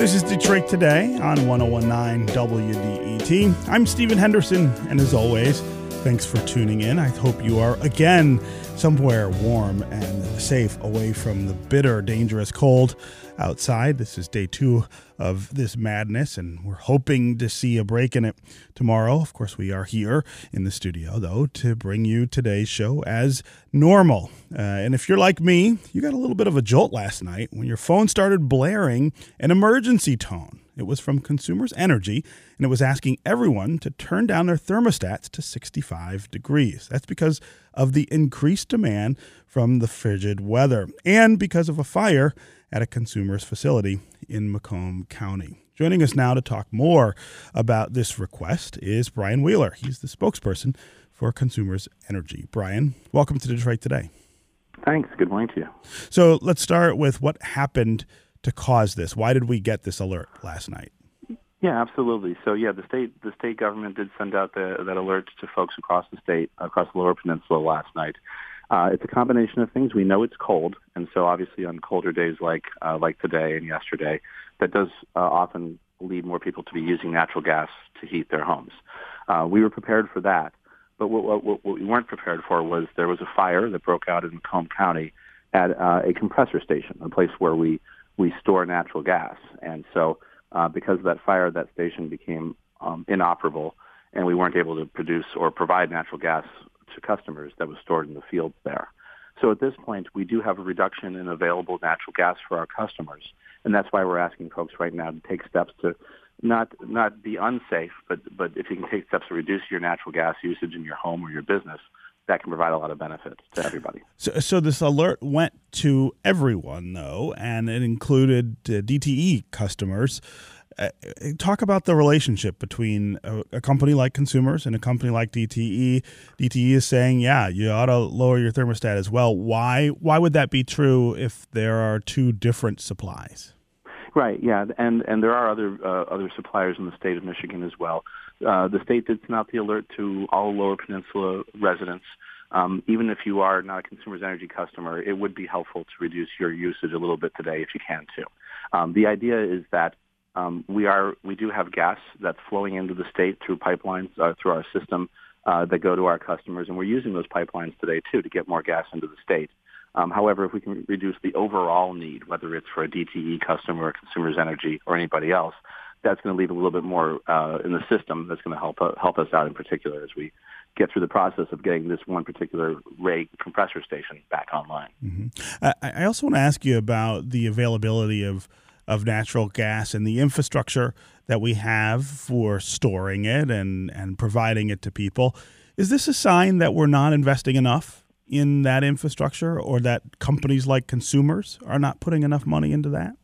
This is Detroit Today on 1019 WDET. I'm Stephen Henderson, and as always, thanks for tuning in. I hope you are again somewhere warm and safe away from the bitter, dangerous cold outside. This is day two of this madness, and we're hoping to see a break in it tomorrow. Of course, we are here in the studio, though, to bring you today's show as normal. Uh, and if you're like me, you got a little bit of a jolt last night when your phone started blaring an emergency tone. It was from Consumers Energy, and it was asking everyone to turn down their thermostats to 65 degrees. That's because of the increased demand from the frigid weather and because of a fire at a consumer's facility in Macomb County. Joining us now to talk more about this request is Brian Wheeler. He's the spokesperson for Consumers Energy. Brian, welcome to Detroit Today. Thanks. Good morning to you. So let's start with what happened to cause this. Why did we get this alert last night? Yeah, absolutely. So yeah, the state the state government did send out the, that alert to folks across the state, across the Lower Peninsula last night. Uh, it's a combination of things. We know it's cold, and so obviously on colder days like uh, like today and yesterday, that does uh, often lead more people to be using natural gas to heat their homes. Uh, we were prepared for that, but what, what, what we weren't prepared for was there was a fire that broke out in Macomb County at uh, a compressor station, a place where we we store natural gas, and so uh, because of that fire, that station became um, inoperable, and we weren't able to produce or provide natural gas to customers that was stored in the fields there. So at this point, we do have a reduction in available natural gas for our customers, and that's why we're asking folks right now to take steps to not not be unsafe, but but if you can take steps to reduce your natural gas usage in your home or your business, that can provide a lot of benefits to everybody. So, so this alert went to everyone though, and it included uh, DTE customers. Uh, talk about the relationship between a, a, company like Consumers and a company like DTE. DTE is saying, yeah, you ought to lower your thermostat as well. Why? Why would that be true if there are two different supplies? Right. Yeah, and and there are other uh, other suppliers in the state of Michigan as well. Uh, the state did send out the alert to all Lower Peninsula residents. Um, even if you are not a Consumers Energy customer, it would be helpful to reduce your usage a little bit today if you can too. Um, the idea is that um, we are we do have gas that's flowing into the state through pipelines uh, through our system uh, that go to our customers, and we're using those pipelines today too to get more gas into the state. Um, however, if we can reduce the overall need, whether it's for a DTE customer, Consumers Energy, or anybody else, that's going to leave a little bit more uh, in the system. That's going to help uh, help us out in particular as we get through the process of getting this one particular ray compressor station back online. Mm-hmm. I also want to ask you about the availability of of natural gas and the infrastructure that we have for storing it and, and providing it to people. Is this a sign that we're not investing enough in that infrastructure or that companies like consumers are not putting enough money into that?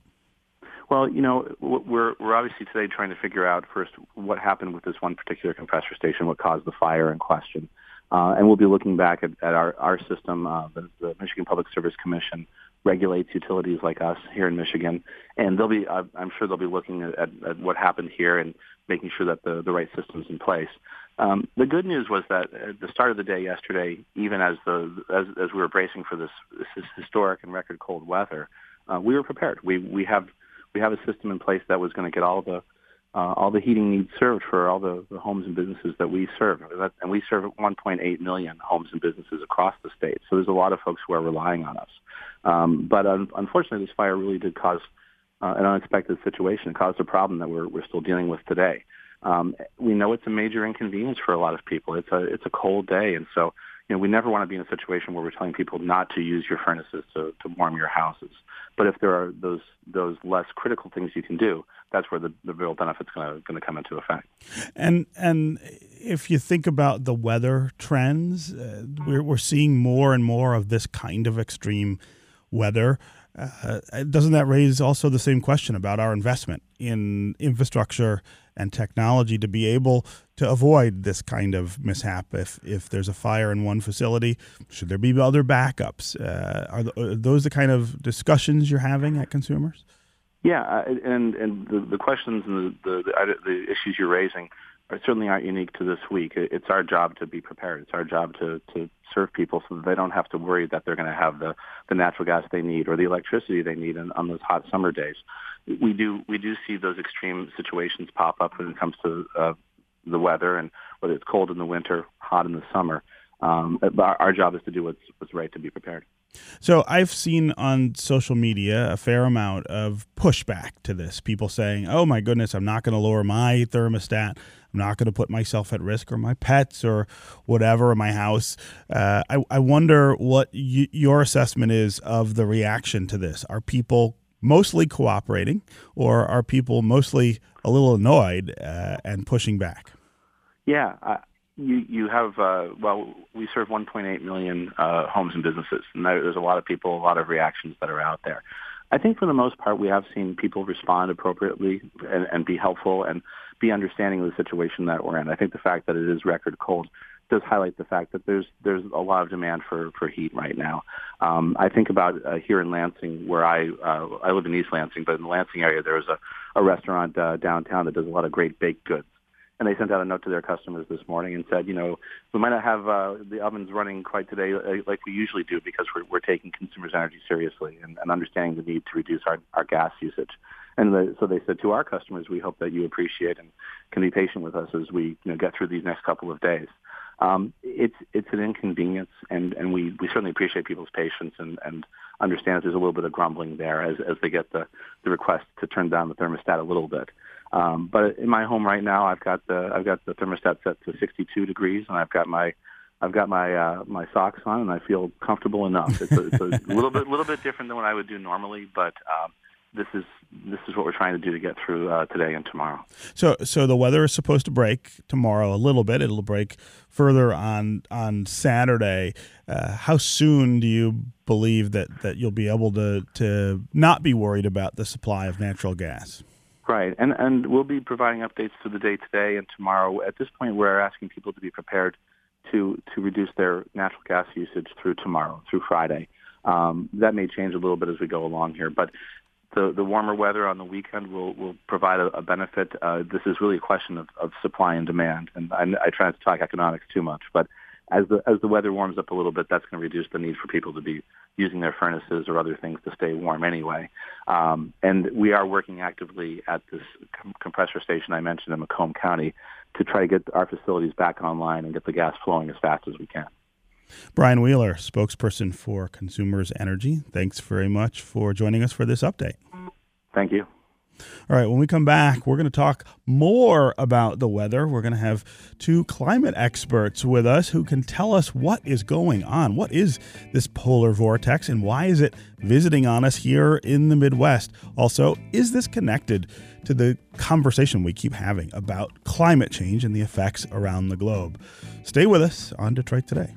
Well, you know, we're we're obviously today trying to figure out first what happened with this one particular compressor station, what caused the fire in question, uh, and we'll be looking back at, at our our system. Uh, the, the Michigan Public Service Commission regulates utilities like us here in Michigan, and they'll be, I'm sure they'll be looking at, at what happened here and making sure that the, the right system's in place. Um, the good news was that at the start of the day yesterday, even as the as, as we were bracing for this, this historic and record cold weather, uh, we were prepared. We we have we have a system in place that was going to get all the uh, all the heating needs served for all the, the homes and businesses that we serve. And we serve 1.8 million homes and businesses across the state. So there's a lot of folks who are relying on us. Um, but un- unfortunately, this fire really did cause uh, an unexpected situation. It caused a problem that we're, we're still dealing with today. Um, we know it's a major inconvenience for a lot of people. It's a it's a cold day, and so you know we never want to be in a situation where we're telling people not to use your furnaces to, to warm your houses. But if there are those those less critical things you can do, that's where the, the real benefit's going to come into effect. And and if you think about the weather trends, uh, we're we're seeing more and more of this kind of extreme weather. Uh, doesn't that raise also the same question about our investment in infrastructure and technology to be able to avoid this kind of mishap? If if there's a fire in one facility, should there be other backups? Uh, are, are, those the kind of discussions you're having at consumers? Yeah, uh, and and the, the questions and the, the the issues you're raising certainly aren't unique to this week. It's our job to be prepared. It's our job to, to serve people so that they don't have to worry that they're going to have the, the natural gas they need or the electricity they need in, on those hot summer days. we do we do see those extreme situations pop up when it comes to uh, the weather and whether it's cold in the winter, hot in the summer. Um, our, our job is to do what's what's right to be prepared. So I've seen on social media a fair amount of pushback to this. People saying, "Oh my goodness, I'm not going to lower my thermostat. I'm not going to put myself at risk or my pets or whatever in my house." Uh, I, I, wonder what y- your assessment is of the reaction to this. Are people mostly cooperating, or are people mostly a little annoyed uh, and pushing back? Yeah, you you have uh, well, we serve 1.8 million uh, homes and businesses, and there's a lot of people, a lot of reactions that are out there. I think for the most part, we have seen people respond appropriately and, and be helpful and be understanding of the situation that we're in. I think the fact that it is record cold does highlight the fact that there's there's a lot of demand for for heat right now. Um, I think about uh, here in Lansing, where I uh, I live in East Lansing, but in the Lansing area, there's a a restaurant uh, downtown that does a lot of great baked goods and they sent out a note to their customers this morning and said, you know, we might not have uh, the ovens running quite today uh, like we usually do because we're, we're taking consumers' energy seriously and, and understanding the need to reduce our, our gas usage. And the, so they said to our customers, we hope that you appreciate and can be patient with us as we you know, get through these next couple of days. Um, it's it's an inconvenience, and, and we, we certainly appreciate people's patience and, and understand that there's a little bit of grumbling there as, as they get the, the request to turn down the thermostat a little bit. Um, but in my home right now, I've got the I've got the thermostat set to 62 degrees, and I've got my I've got my uh, my socks on, and I feel comfortable enough. It's a, it's a little bit little bit different than what I would do normally, but um, this is this is what we're trying to do to get through uh, today and tomorrow. So so the weather is supposed to break tomorrow a little bit. It'll break further on on Saturday. Uh, how soon do you believe that that you'll be able to to not be worried about the supply of natural gas? Right, and and we'll be providing updates to the day today and tomorrow. At this point, we're asking people to be prepared to to reduce their natural gas usage through tomorrow, through Friday. Um, that may change a little bit as we go along here, but the the warmer weather on the weekend will will provide a, a benefit. Uh, this is really a question of, of supply and demand, and I, I try not to talk economics too much, but as the as the weather warms up a little bit, that's going to reduce the need for people to be using their furnaces or other things to stay warm anyway. Um, and we are working actively at this com- compressor station I mentioned in Macomb County to try to get our facilities back online and get the gas flowing as fast as we can. Brian Wheeler, spokesperson for Consumers Energy, thanks very much for joining us for this update. Thank you. All right, when we come back, we're going to talk more about the weather. We're going to have two climate experts with us who can tell us what is going on. What is this polar vortex and why is it visiting on us here in the Midwest? Also, is this connected to the conversation we keep having about climate change and the effects around the globe? Stay with us on Detroit Today.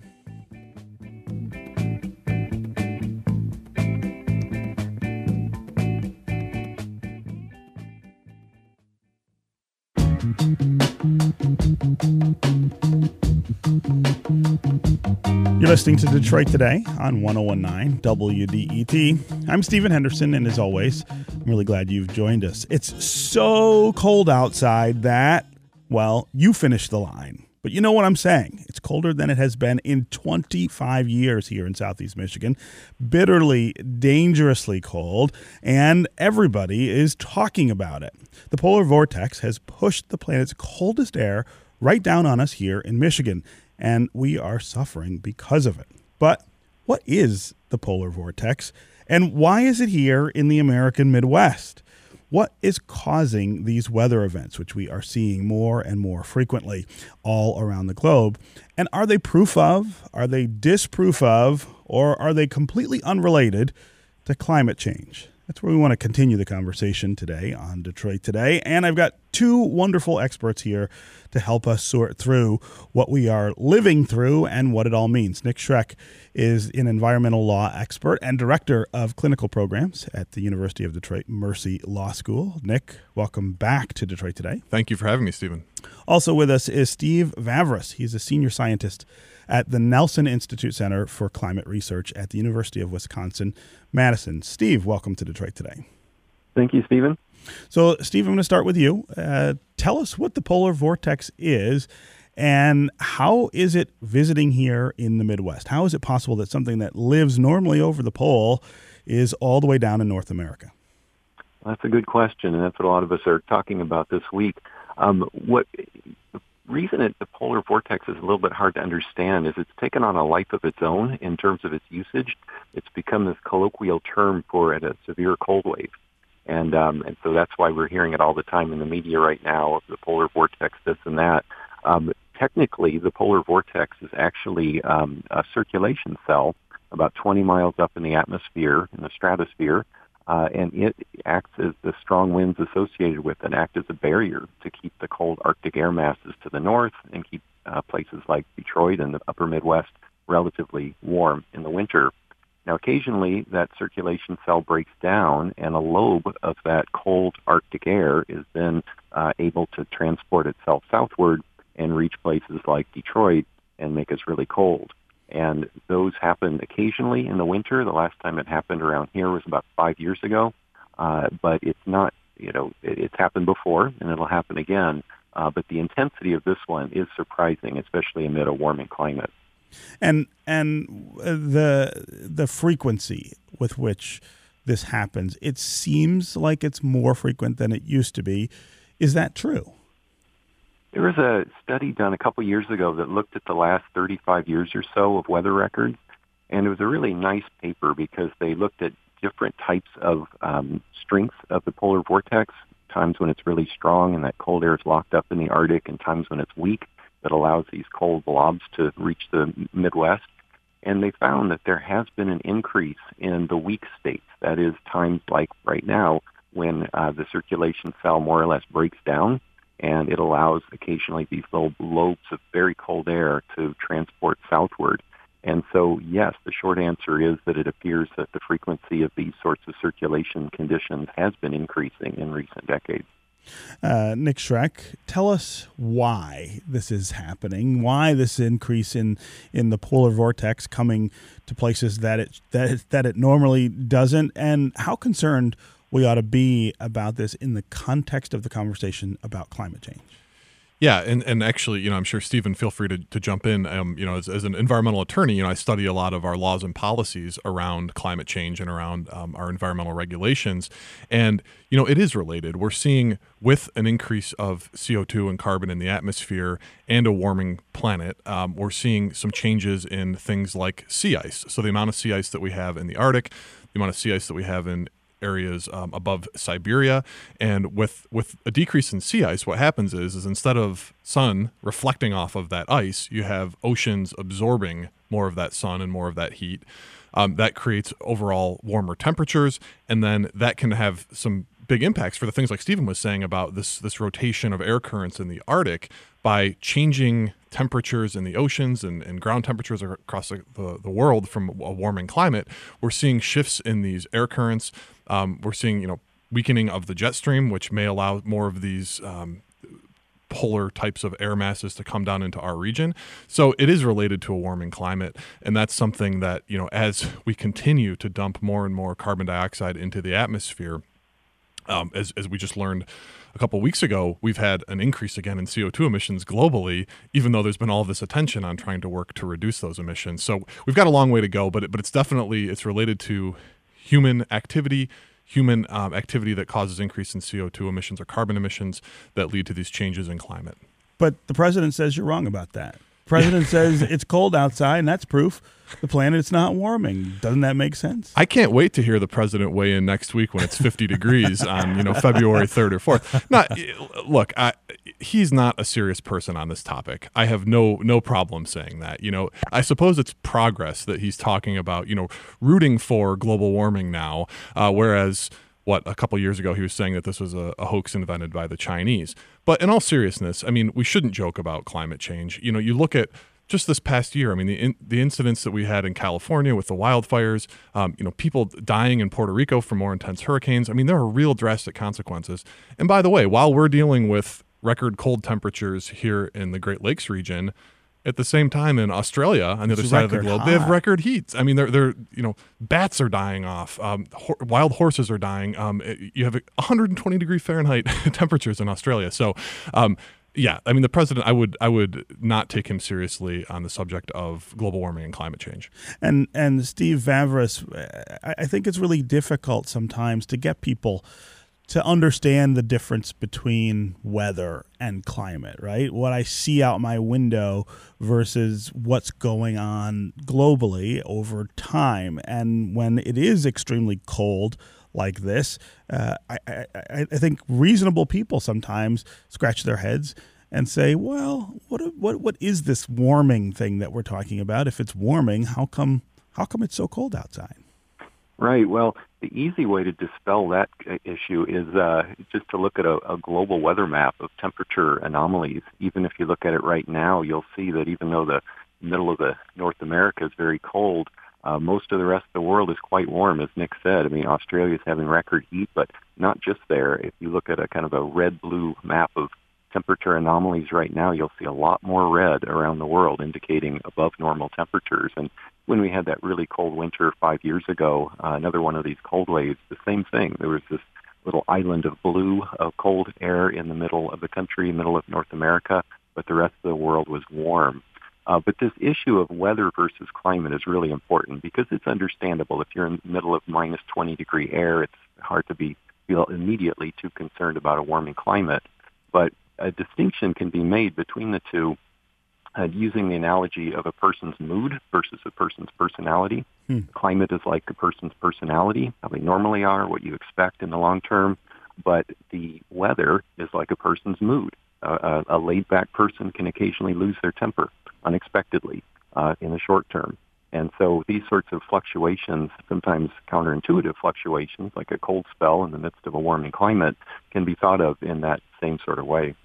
You're listening to Detroit Today on 1019 WDET. I'm Stephen Henderson, and as always, I'm really glad you've joined us. It's so cold outside that, well, you finished the line. But you know what I'm saying? It's colder than it has been in 25 years here in Southeast Michigan. Bitterly, dangerously cold, and everybody is talking about it. The polar vortex has pushed the planet's coldest air right down on us here in Michigan and we are suffering because of it. But what is the polar vortex, and why is it here in the American Midwest? What is causing these weather events, which we are seeing more and more frequently all around the globe? And are they proof of, are they disproof of, or are they completely unrelated to climate change? That's where we want to continue the conversation today on Detroit Today. And I've got two wonderful experts here to help us sort through what we are living through and what it all means. Nick Schroeck is an environmental law expert and director of clinical programs at the University of Detroit Mercy Law School. Nick, welcome back to Detroit Today. Thank you for having me, Stephen. Also with us is Steve Vavrus. He's a senior scientist at the Nelson Institute Center for Climate Research at the University of Wisconsin Madison. Steve, welcome to Detroit today. Thank you, Stephen. So, Steve, I'm going to start with you. Uh, tell us what the polar vortex is and how is it visiting here in the Midwest? How is it possible that something that lives normally over the pole is all the way down in North America? That's a good question, and that's what a lot of us are talking about this week. Um, what reason it, the polar vortex is a little bit hard to understand is it's taken on a life of its own in terms of its usage. It's become this colloquial term for it, a severe cold wave. And um, and so that's why we're hearing it all the time in the media right now. The polar vortex, this and that. Um, technically, the polar vortex is actually um, a circulation cell about 20 miles up in the atmosphere, in the stratosphere, uh, and it acts as the strong winds associated with it act as a barrier to keep the cold Arctic air masses to the north and keep uh, places like Detroit and the upper Midwest relatively warm in the winter. Now, occasionally that circulation cell breaks down, and a lobe of that cold Arctic air is then uh, able to transport itself southward and reach places like Detroit and make us really cold. And those happen occasionally in the winter. The last time it happened around here was about five years ago, uh, but it's not. You know, it, it's happened before, and it'll happen again. Uh, but the intensity of this one is surprising, especially amid a warming climate and and the the frequency with which this happens it seems like it's more frequent than it used to be is that true there was a study done a couple years ago that looked at the last 35 years or so of weather records and it was a really nice paper because they looked at different types of um, strength of the polar vortex times when it's really strong and that cold air is locked up in the arctic and times when it's weak that allows these cold blobs to reach the Midwest. And they found that there has been an increase in the weak states. That is times like right now when uh, the circulation cell more or less breaks down and it allows occasionally these little lobes of very cold air to transport southward. And so, yes, the short answer is that it appears that the frequency of these sorts of circulation conditions has been increasing in recent decades. Uh, Nick Schroeck, tell us why this is happening. Why this increase in in the polar vortex coming to places that it that it, that it normally doesn't, and how concerned we ought to be about this in the context of the conversation about climate change. Yeah, and, and actually, you know, I'm sure Stephen, feel free to, to jump in. Um, you know, as, as an environmental attorney, you know, I study a lot of our laws and policies around climate change and around um, our environmental regulations, and you know, it is related. We're seeing with an increase of CO2 and carbon in the atmosphere and a warming planet, um, we're seeing some changes in things like sea ice. So the amount of sea ice that we have in the Arctic, the amount of sea ice that we have in areas um, above Siberia. And with with a decrease in sea ice, what happens is is instead of sun reflecting off of that ice, you have oceans absorbing more of that sun and more of that heat. Um, that creates overall warmer temperatures, and then that can have some big impacts for the things like Stephen was saying about this this rotation of air currents in the Arctic by changing temperatures in the oceans and, and ground temperatures across the, the, the world from a warming climate. We're seeing shifts in these air currents um, we're seeing, you know, weakening of the jet stream, which may allow more of these um, polar types of air masses to come down into our region. So it is related to a warming climate, and that's something that you know as we continue to dump more and more carbon dioxide into the atmosphere, um, as as we just learned. A couple weeks ago, we've had an increase again in CO2 emissions globally, even though there's been all this attention on trying to work to reduce those emissions. So we've got a long way to go, but it, but it's definitely it's related to human activity, human um, activity that causes increase in CO2 emissions or carbon emissions that lead to these changes in climate. But the president says you're wrong about that. President says it's cold outside, and that's proof the planet's not warming. Doesn't that make sense? I can't wait to hear the president weigh in next week when it's 50 degrees on you know February 3rd or 4th. Not look, I, he's not a serious person on this topic. I have no no problem saying that. You know, I suppose it's progress that he's talking about. You know, rooting for global warming now, uh, whereas what a couple years ago he was saying that this was a, a, hoax invented by the Chinese. But in all seriousness, I mean, we shouldn't joke about climate change. You know, you look at just this past year. I mean, the in, the incidents that we had in California with the wildfires, um, you know, people dying in Puerto Rico from more intense hurricanes. I mean, there are real drastic consequences. And by the way, while we're dealing with record cold temperatures here in the Great Lakes region, at the same time in Australia on the other side of the globe, hot. they have record heats. I mean, they're they're you know bats are dying off, um, ho- wild horses are dying. Um, you have 120 degree Fahrenheit temperatures in Australia. So um, yeah, I mean the president. I would I would not take him seriously on the subject of global warming and climate change. And and Steve Vavrus, I think it's really difficult sometimes to get people to understand the difference between weather and climate, right? What I see out my window versus what's going on globally over time. And when it is extremely cold like this, uh, I, I, I think reasonable people sometimes scratch their heads and say, well, what, what, what is this warming thing that we're talking about? If it's warming, how come, how come it's so cold outside? Right. Well, the easy way to dispel that issue is uh, just to look at a, a global weather map of temperature anomalies. Even if you look at it right now, you'll see that even though the middle of the North America is very cold, uh, most of the rest of the world is quite warm, as Nick said. I mean, Australia is having record heat, but not just there. If you look at a kind of a red-blue map of temperature anomalies right now, you'll see a lot more red around the world indicating above normal temperatures. And when we had that really cold winter five years ago, uh, another one of these cold waves, the same thing. There was this little island of blue of cold air in the middle of the country, middle of North America, but the rest of the world was warm. Uh, but this issue of weather versus climate is really important because it's understandable. If you're in the middle of minus 20 degree air, it's hard to be feel immediately too concerned about a warming climate. But a distinction can be made between the two uh, using the analogy of a person's mood versus a person's personality. Hmm. Climate is like a person's personality, how they normally are, what you expect in the long term. But the weather is like a person's mood. Uh, a, a laid-back person can occasionally lose their temper unexpectedly uh, in the short term. And so these sorts of fluctuations, sometimes counterintuitive fluctuations, like a cold spell in the midst of a warming climate, can be thought of in that same sort of way.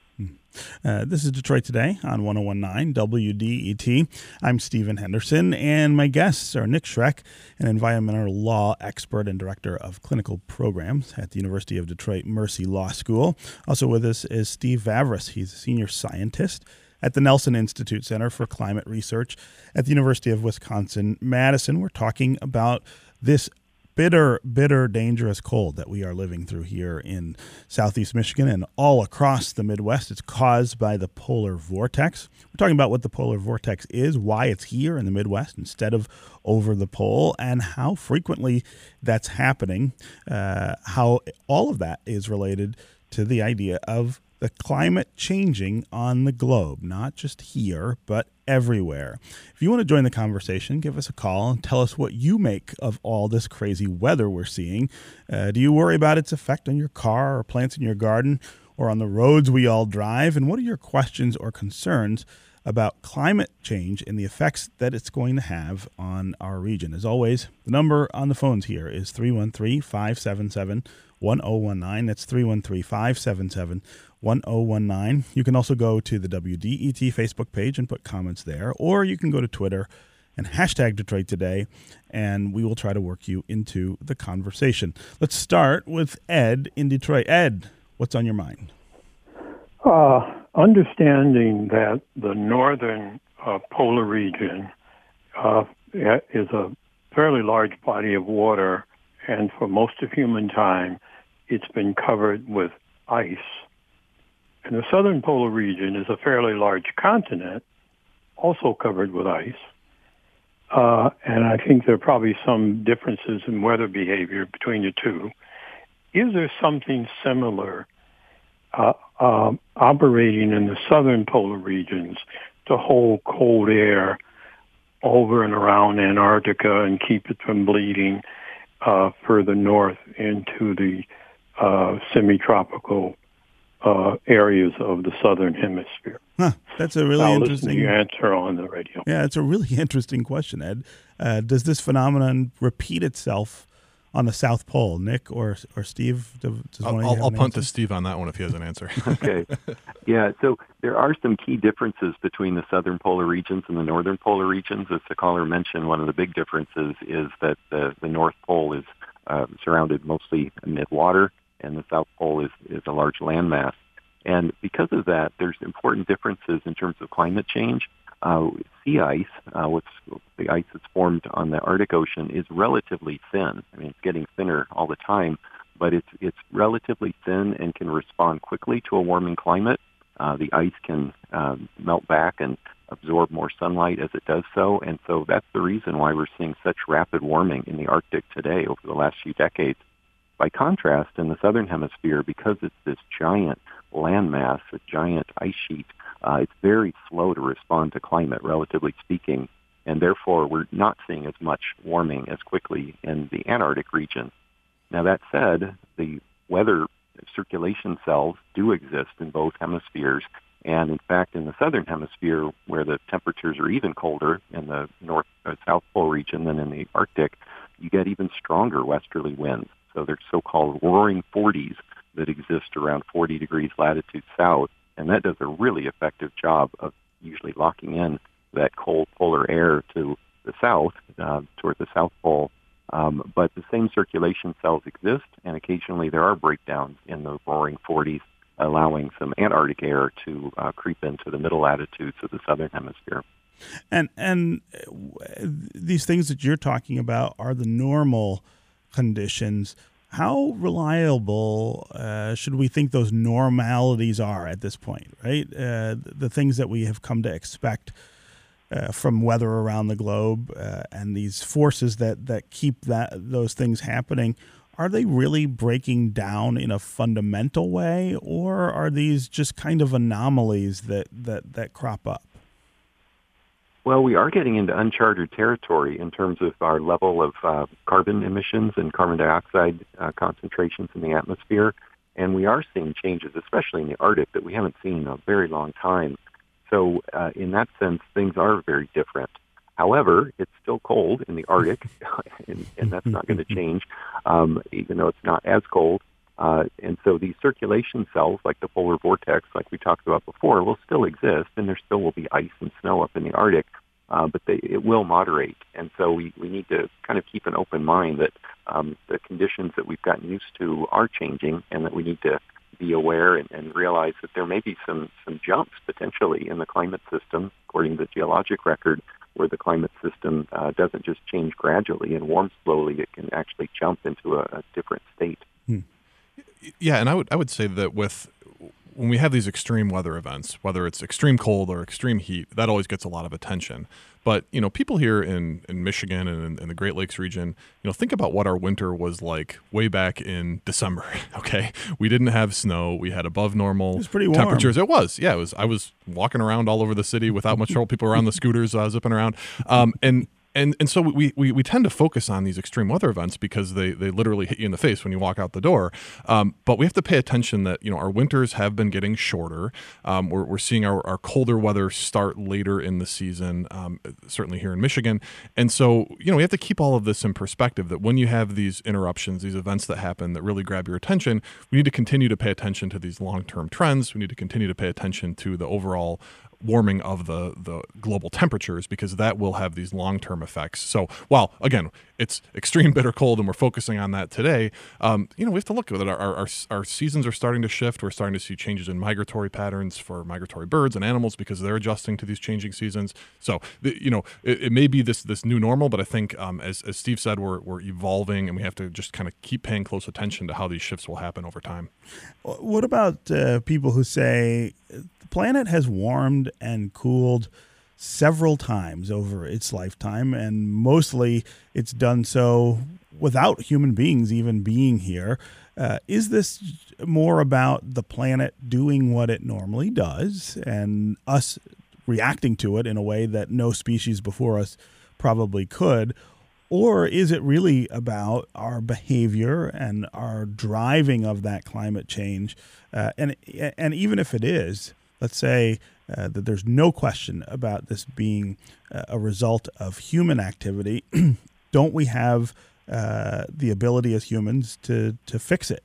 Uh, this is Detroit Today on 1019 WDET. I'm Stephen Henderson, and my guests are Nick Schroeck, an environmental law expert and director of clinical programs at the University of Detroit Mercy Law School. Also with us is Steve Vavrus. He's a senior scientist at the Nelson Institute Center for Climate Research at the University of Wisconsin Madison. We're talking about this bitter, bitter, dangerous cold that we are living through here in southeast Michigan and all across the Midwest. It's caused by the polar vortex. We're talking about what the polar vortex is, why it's here in the Midwest instead of over the pole, and how frequently that's happening, uh, how all of that is related to the idea of the climate changing on the globe, not just here, but everywhere. If you want to join the conversation, give us a call and tell us what you make of all this crazy weather we're seeing. Uh, do you worry about its effect on your car or plants in your garden or on the roads we all drive? And what are your questions or concerns? About climate change and the effects that it's going to have on our region. As always, the number on the phones here is 313 577 1019. That's 313 577 1019. You can also go to the WDET Facebook page and put comments there, or you can go to Twitter and hashtag Detroit Today, and we will try to work you into the conversation. Let's start with Ed in Detroit. Ed, what's on your mind? Uh, understanding that the northern uh, polar region uh, is a fairly large body of water, and for most of human time, it's been covered with ice. And the southern polar region is a fairly large continent, also covered with ice. Uh, and I think there are probably some differences in weather behavior between the two. Is there something similar uh, uh, operating in the southern polar regions to hold cold air over and around Antarctica and keep it from bleeding uh, further north into the uh, semi-tropical uh, areas of the southern hemisphere. Huh, that's a really I'll interesting answer on the radio. Yeah, it's a really interesting question, Ed. Uh, does this phenomenon repeat itself on the South Pole, Nick or or Steve? Does I'll, I'll, I'll punt answer? to Steve on that one if he has an answer. okay. Yeah. So there are some key differences between the southern polar regions and the northern polar regions. As the caller mentioned, one of the big differences is that the, the North Pole is uh, surrounded mostly mid water and the South Pole is, is a large landmass. And because of that, there's important differences in terms of climate change. Uh, sea ice, uh, what's the ice that's formed on the Arctic Ocean, is relatively thin. I mean, it's getting thinner all the time, but it's it's relatively thin and can respond quickly to a warming climate. Uh, the ice can um, melt back and absorb more sunlight as it does so, and so that's the reason why we're seeing such rapid warming in the Arctic today over the last few decades. By contrast, in the southern hemisphere, because it's this giant landmass, a giant ice sheet, uh, it's very slow to respond to climate, relatively speaking, and therefore we're not seeing as much warming as quickly in the Antarctic region. Now that said, the weather circulation cells do exist in both hemispheres, and in fact, in the southern hemisphere, where the temperatures are even colder in the north uh, south pole region than in the Arctic, you get even stronger westerly winds. So they're so-called roaring 40s that exist around 40 degrees latitude south, and that does a really effective job of usually locking in that cold polar air to the south, uh, toward the South Pole. Um, but the same circulation cells exist, and occasionally there are breakdowns in the roaring 40s, allowing some Antarctic air to uh, creep into the middle latitudes of the southern hemisphere. And and uh, these things that you're talking about are the normal conditions how reliable uh, should we think those normalities are at this point, right? Uh, the things that we have come to expect uh, from weather around the globe uh, and these forces that, that keep that those things happening, are they really breaking down in a fundamental way, or are these just kind of anomalies that, that, that crop up? Well, we are getting into uncharted territory in terms of our level of uh, carbon emissions and carbon dioxide uh, concentrations in the atmosphere. And we are seeing changes, especially in the Arctic, that we haven't seen in a very long time. So uh, in that sense, things are very different. However, it's still cold in the Arctic, and, and that's not going to change, um, even though it's not as cold. Uh, and so these circulation cells, like the polar vortex, like we talked about before, will still exist, and there still will be ice and snow up in the Arctic, uh, but they, it will moderate. And so we, we need to kind of keep an open mind that um, the conditions that we've gotten used to are changing, and that we need to be aware and, and realize that there may be some, some jumps potentially in the climate system, according to the geologic record, where the climate system uh, doesn't just change gradually and warm slowly, it can actually jump into a, a different state. Hmm. Yeah, and I would I would say that with when we have these extreme weather events, whether it's extreme cold or extreme heat, that always gets a lot of attention. But you know, people here in, in Michigan and in, in, the Great Lakes region, you know, think about what our winter was like way back in December. Okay, we didn't have snow. We had above normal it temperatures. It was, yeah. It was. I was walking around all over the city without much trouble. People around the scooters uh, zipping around, um, and and and so we, we we tend to focus on these extreme weather events because they they literally hit you in the face when you walk out the door. Um, but we have to pay attention that you know our winters have been getting shorter. Um, we're, we're seeing our, our colder weather start later in the season, um, certainly here in Michigan. And so you know we have to keep all of this in perspective. That when you have these interruptions, these events that happen that really grab your attention, we need to continue to pay attention to these long term trends. We need to continue to pay attention to the overall warming of the, the global temperatures because that will have these long term effects. So, while again, it's extreme bitter cold and we're focusing on that today, um, you know, we have to look at it. Our, our, our, seasons are starting to shift. We're starting to see changes in migratory patterns for migratory birds and animals because they're adjusting to these changing seasons. So, the, you know, it, it, may be this this new normal, but I think, um, as, as Steve said, we're, we're evolving and we have to just kind of keep paying close attention to how these shifts will happen over time. What about uh, people who say, the planet has warmed and cooled several times over its lifetime, and mostly it's done so without human beings even being here. Uh, is this more about the planet doing what it normally does and us reacting to it in a way that no species before us probably could? Or is it really about our behavior and our driving of that climate change? Uh, and and even if it is, let's say uh, that there's no question about this being uh, a result of human activity, don't we have uh, the ability as humans to to fix it?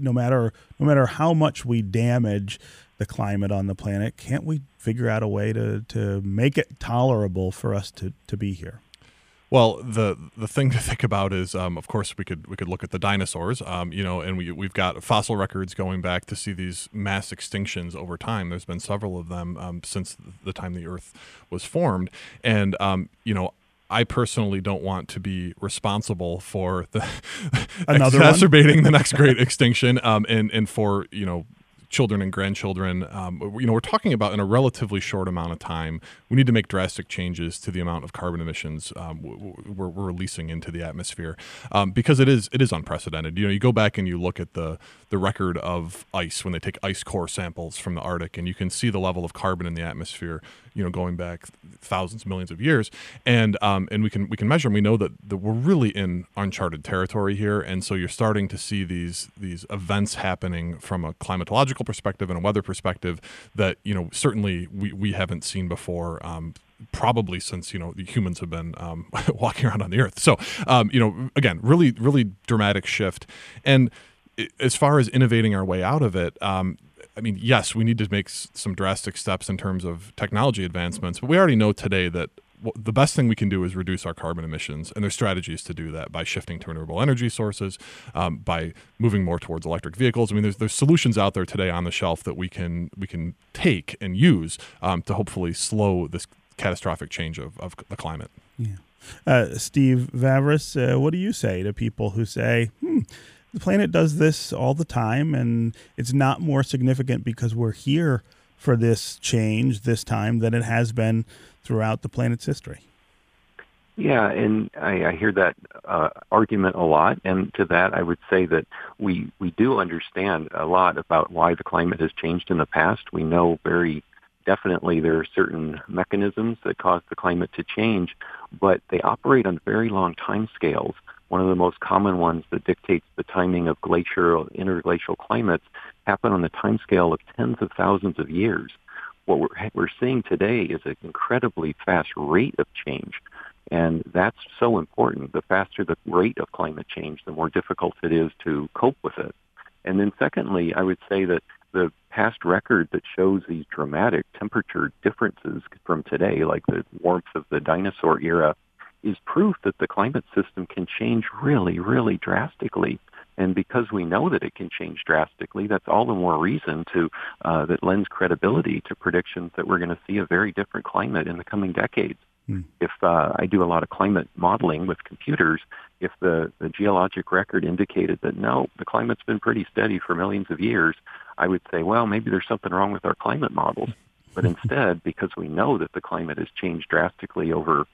No matter no matter how much we damage the climate on the planet, can't we figure out a way to to make it tolerable for us to to be here? Well, the the thing to think about is, um, of course, we could we could look at the dinosaurs, um, you know, and we we've got fossil records going back to see these mass extinctions over time. There's been several of them um, since the time the Earth was formed, and um, you know, I personally don't want to be responsible for the exacerbating the next great extinction, um, and and for you know children and grandchildren. Um, you know, we're talking about in a relatively short amount of time, we need to make drastic changes to the amount of carbon emissions um, we're, we're, releasing into the atmosphere um, because it is it is unprecedented. You know, you go back and you look at the the record of ice when they take ice core samples from the Arctic, and you can see the level of carbon in the atmosphere. You know, going back thousands, millions of years, and um, and we can we can measure. And we know that, that we're really in uncharted territory here, and so you're starting to see these these events happening from a climatological perspective and a weather perspective that you know certainly we, we haven't seen before. Um, probably since you know the humans have been um, walking around on the earth. So um, you know, again, really, really dramatic shift. And as far as innovating our way out of it, um, I mean, yes, we need to make some drastic steps in terms of technology advancements, but we already know today that the best thing we can do is reduce our carbon emissions, and there's strategies to do that by shifting to renewable energy sources, um, by moving more towards electric vehicles. I mean, there's there's solutions out there today on the shelf that we can we can take and use um, to hopefully slow this catastrophic change of, of the climate. Yeah. Uh, Steve Vavrus, uh, what do you say to people who say, hmm, the planet does this all the time, and it's not more significant because we're here for this change this time than it has been throughout the planet's history. Yeah, and I, I hear that uh, argument a lot, and to that I would say that we we do understand a lot about why the climate has changed in the past. We know very definitely there are certain mechanisms that cause the climate to change, but they operate on very long time scales. One of the most common ones that dictates the timing of glacial, interglacial climates happen on the time scale of tens of thousands of years. What we're, we're seeing today is an incredibly fast rate of change. And that's so important. The faster the rate of climate change, the more difficult it is to cope with it. And then secondly, I would say that the past record that shows these dramatic temperature differences from today, like the warmth of the dinosaur era, is proof that the climate system can change really, really drastically. And because we know that it can change drastically, that's all the more reason to uh, that lends credibility to predictions that we're going to see a very different climate in the coming decades. Mm. If uh, I do a lot of climate modeling with computers, if the, the geologic record indicated that no, the climate's been pretty steady for millions of years, I would say, well, maybe there's something wrong with our climate models. But instead, because we know that the climate has changed drastically over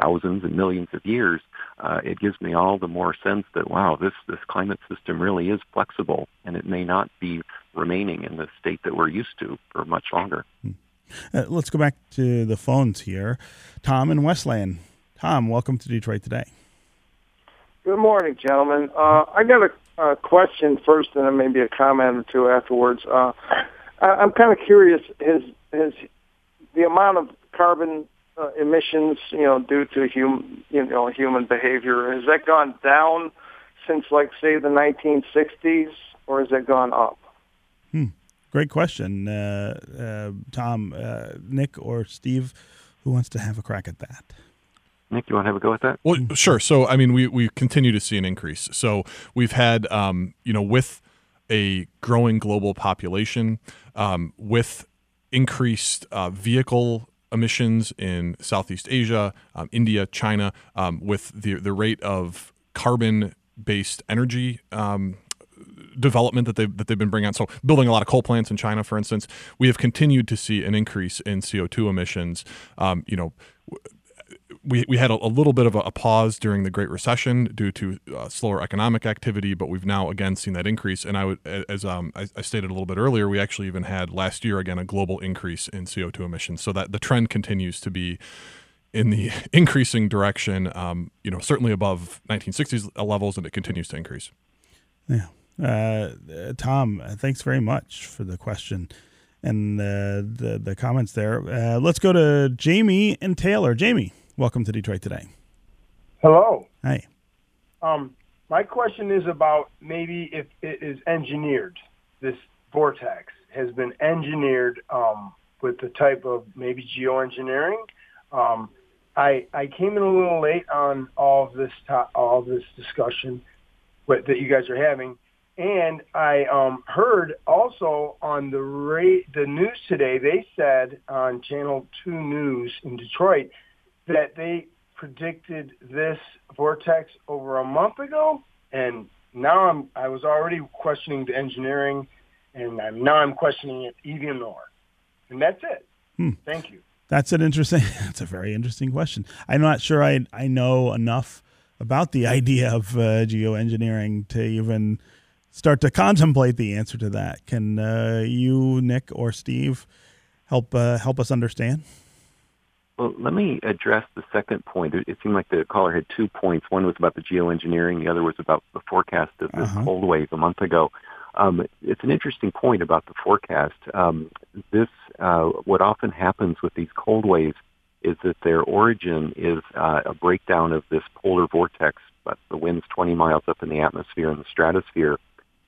thousands and millions of years, uh, it gives me all the more sense that wow, this this climate system really is flexible, and it may not be remaining in the state that we're used to for much longer. Uh, let's go back to the phones here. Tom in Westland. Tom, welcome to Detroit today. Good morning, gentlemen. Uh, I got a, a, question first, and then maybe a comment or two afterwards. Uh, I, am kind of curious: has has the amount of carbon uh, emissions, you know, due to human, you know, human behavior, has that gone down since, like, say, the 1960s, or has it gone up? Hmm. Great question, uh, uh, Tom, uh, Nick, or Steve. Who wants to have a crack at that? Nick, you want to have a go at that? Well, sure. So, I mean, we we continue to see an increase. So, we've had, um, you know, with a growing global population, um, with increased uh, vehicle emissions in Southeast Asia, um, India, China, um, with the the rate of carbon based energy um, development that they that they've been bringing on. So building a lot of coal plants in China, for instance, we have continued to see an increase in CO two emissions. Um, you know, we, we had a, a little bit of a, a, pause during the Great Recession due to uh, slower economic activity, but we've now again seen that increase. And I would, as um, I, I, stated a little bit earlier, we actually even had last year again a global increase in CO2 emissions. So that the trend continues to be in the increasing direction. Um, you know, certainly above 1960s levels, and it continues to increase. Yeah, uh, Tom, thanks very much for the question and uh, the the comments there. Uh, let's go to Jamie and Taylor. Jamie. Welcome to Detroit Today. Hello. Hey. Um, my question is about maybe if it is engineered, this vortex has been engineered um, with the type of maybe geoengineering. Um, I I came in a little late on all of this to- all of this discussion with, that you guys are having, and I um, heard also on the rate the news today. They said on Channel Two News in Detroit that they predicted this vortex over a month ago, and now I'm I was already questioning the engineering and I'm, now I'm questioning it even more. And that's it. Hmm. Thank you. That's an interesting. That's a very interesting question. I'm not sure I I know enough about the idea of uh, geoengineering to even start to contemplate the answer to that. Can uh, you, Nick, or Steve help uh, help us understand? Well, let me address the second point. It seemed like the caller had two points. One was about the geoengineering. The other was about the forecast of this uh-huh. cold wave a month ago. Um, it's an interesting point about the forecast. Um, this, uh, what often happens with these cold waves is that their origin is uh, a breakdown of this polar vortex, but the wind's 20 miles up in the atmosphere in the stratosphere.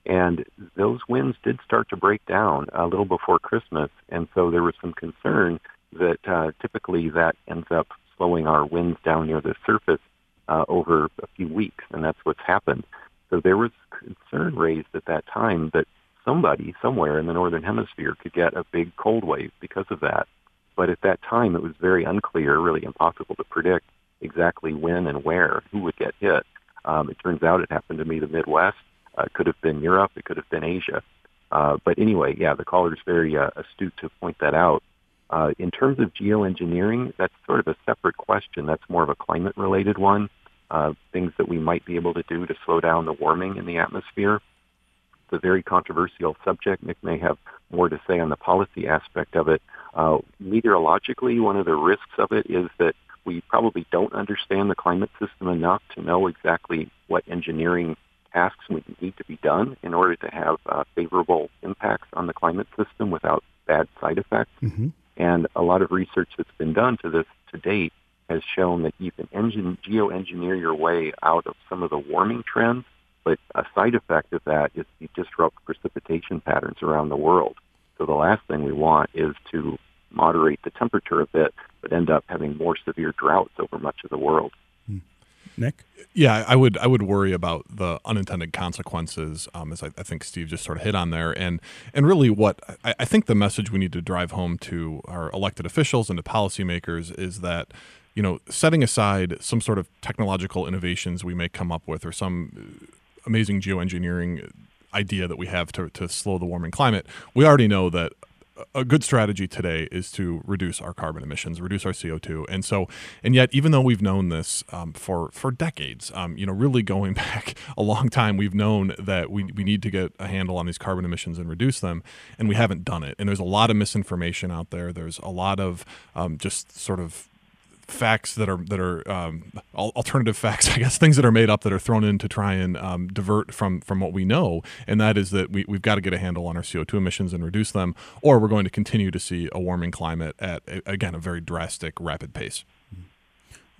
And those winds did start to break down a little before Christmas. And so there was some concern that uh, typically that ends up slowing our winds down near the surface uh, over a few weeks. And that's what's happened. So there was concern raised at that time that somebody somewhere in the northern hemisphere could get a big cold wave because of that. But at that time, it was very unclear, really impossible to predict exactly when and where, who would get hit. Um, it turns out it happened to me the Midwest. Uh, it could have been Europe. It could have been Asia. Uh, but anyway, yeah, the caller is very uh, astute to point that out. Uh, in terms of geoengineering, that's sort of a separate question. That's more of a climate-related one uh, things that we might be able to do to slow down the warming in the atmosphere. It's a very controversial subject. Nick may have more to say on the policy aspect of it. Uh, meteorologically, one of the risks of it is that we probably don't understand the climate system enough to know exactly what engineering tasks would need to be done in order to have uh, favorable impacts on the climate system without bad side effects. Mm-hmm. And a lot of research that's been done to this to date has shown that you can engine, geoengineer your way out of some of the warming trends, but a side effect of that is you disrupt precipitation patterns around the world. So the last thing we want is to moderate the temperature a bit, but end up having more severe droughts over much of the world. Nick? Yeah, I would I would worry about the unintended consequences, um, as I, I, think Steve just sort of hit on there, and and really what I, I, think the message we need to drive home to our elected officials and to policymakers is that you know, setting aside some sort of technological innovations we may come up with or some amazing geoengineering idea that we have to, to slow the warming climate, we already know that a good strategy today is to reduce our carbon emissions, reduce our CO2, and so, and yet, even though we've known this um, for for decades, um, you know, really going back a long time, we've known that we we need to get a handle on these carbon emissions and reduce them, and we haven't done it. And there's a lot of misinformation out there. There's a lot of um, just sort of facts that are that are um, alternative facts, I guess, things that are made up that are thrown in to try and um, divert from from what we know, and that is that we, we've got to get a handle on our CO two emissions and reduce them, or we're going to continue to see a warming climate at again a very drastic, rapid pace.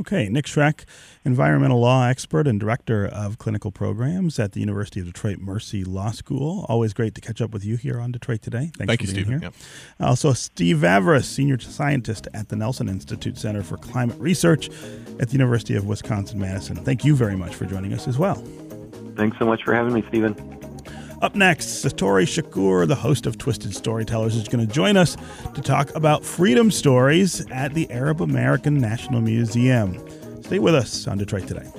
Okay, Nick Schroeck, environmental law expert and director of clinical programs at the University of Detroit Mercy Law School. Always great to catch up with you here on Detroit Today. Thanks Thank for you, being Steve. here. Yep. Also, Steve Vavrus, senior scientist at the Nelson Institute Center for Climate Research at the University of Wisconsin Madison. Thank you very much for joining us as well. Thanks so much for having me, Stephen. Up next, Satori Shakur, the host of Twisted Storytellers, is going to join us to talk about freedom stories at the Arab American National Museum. Stay with us on Detroit Today.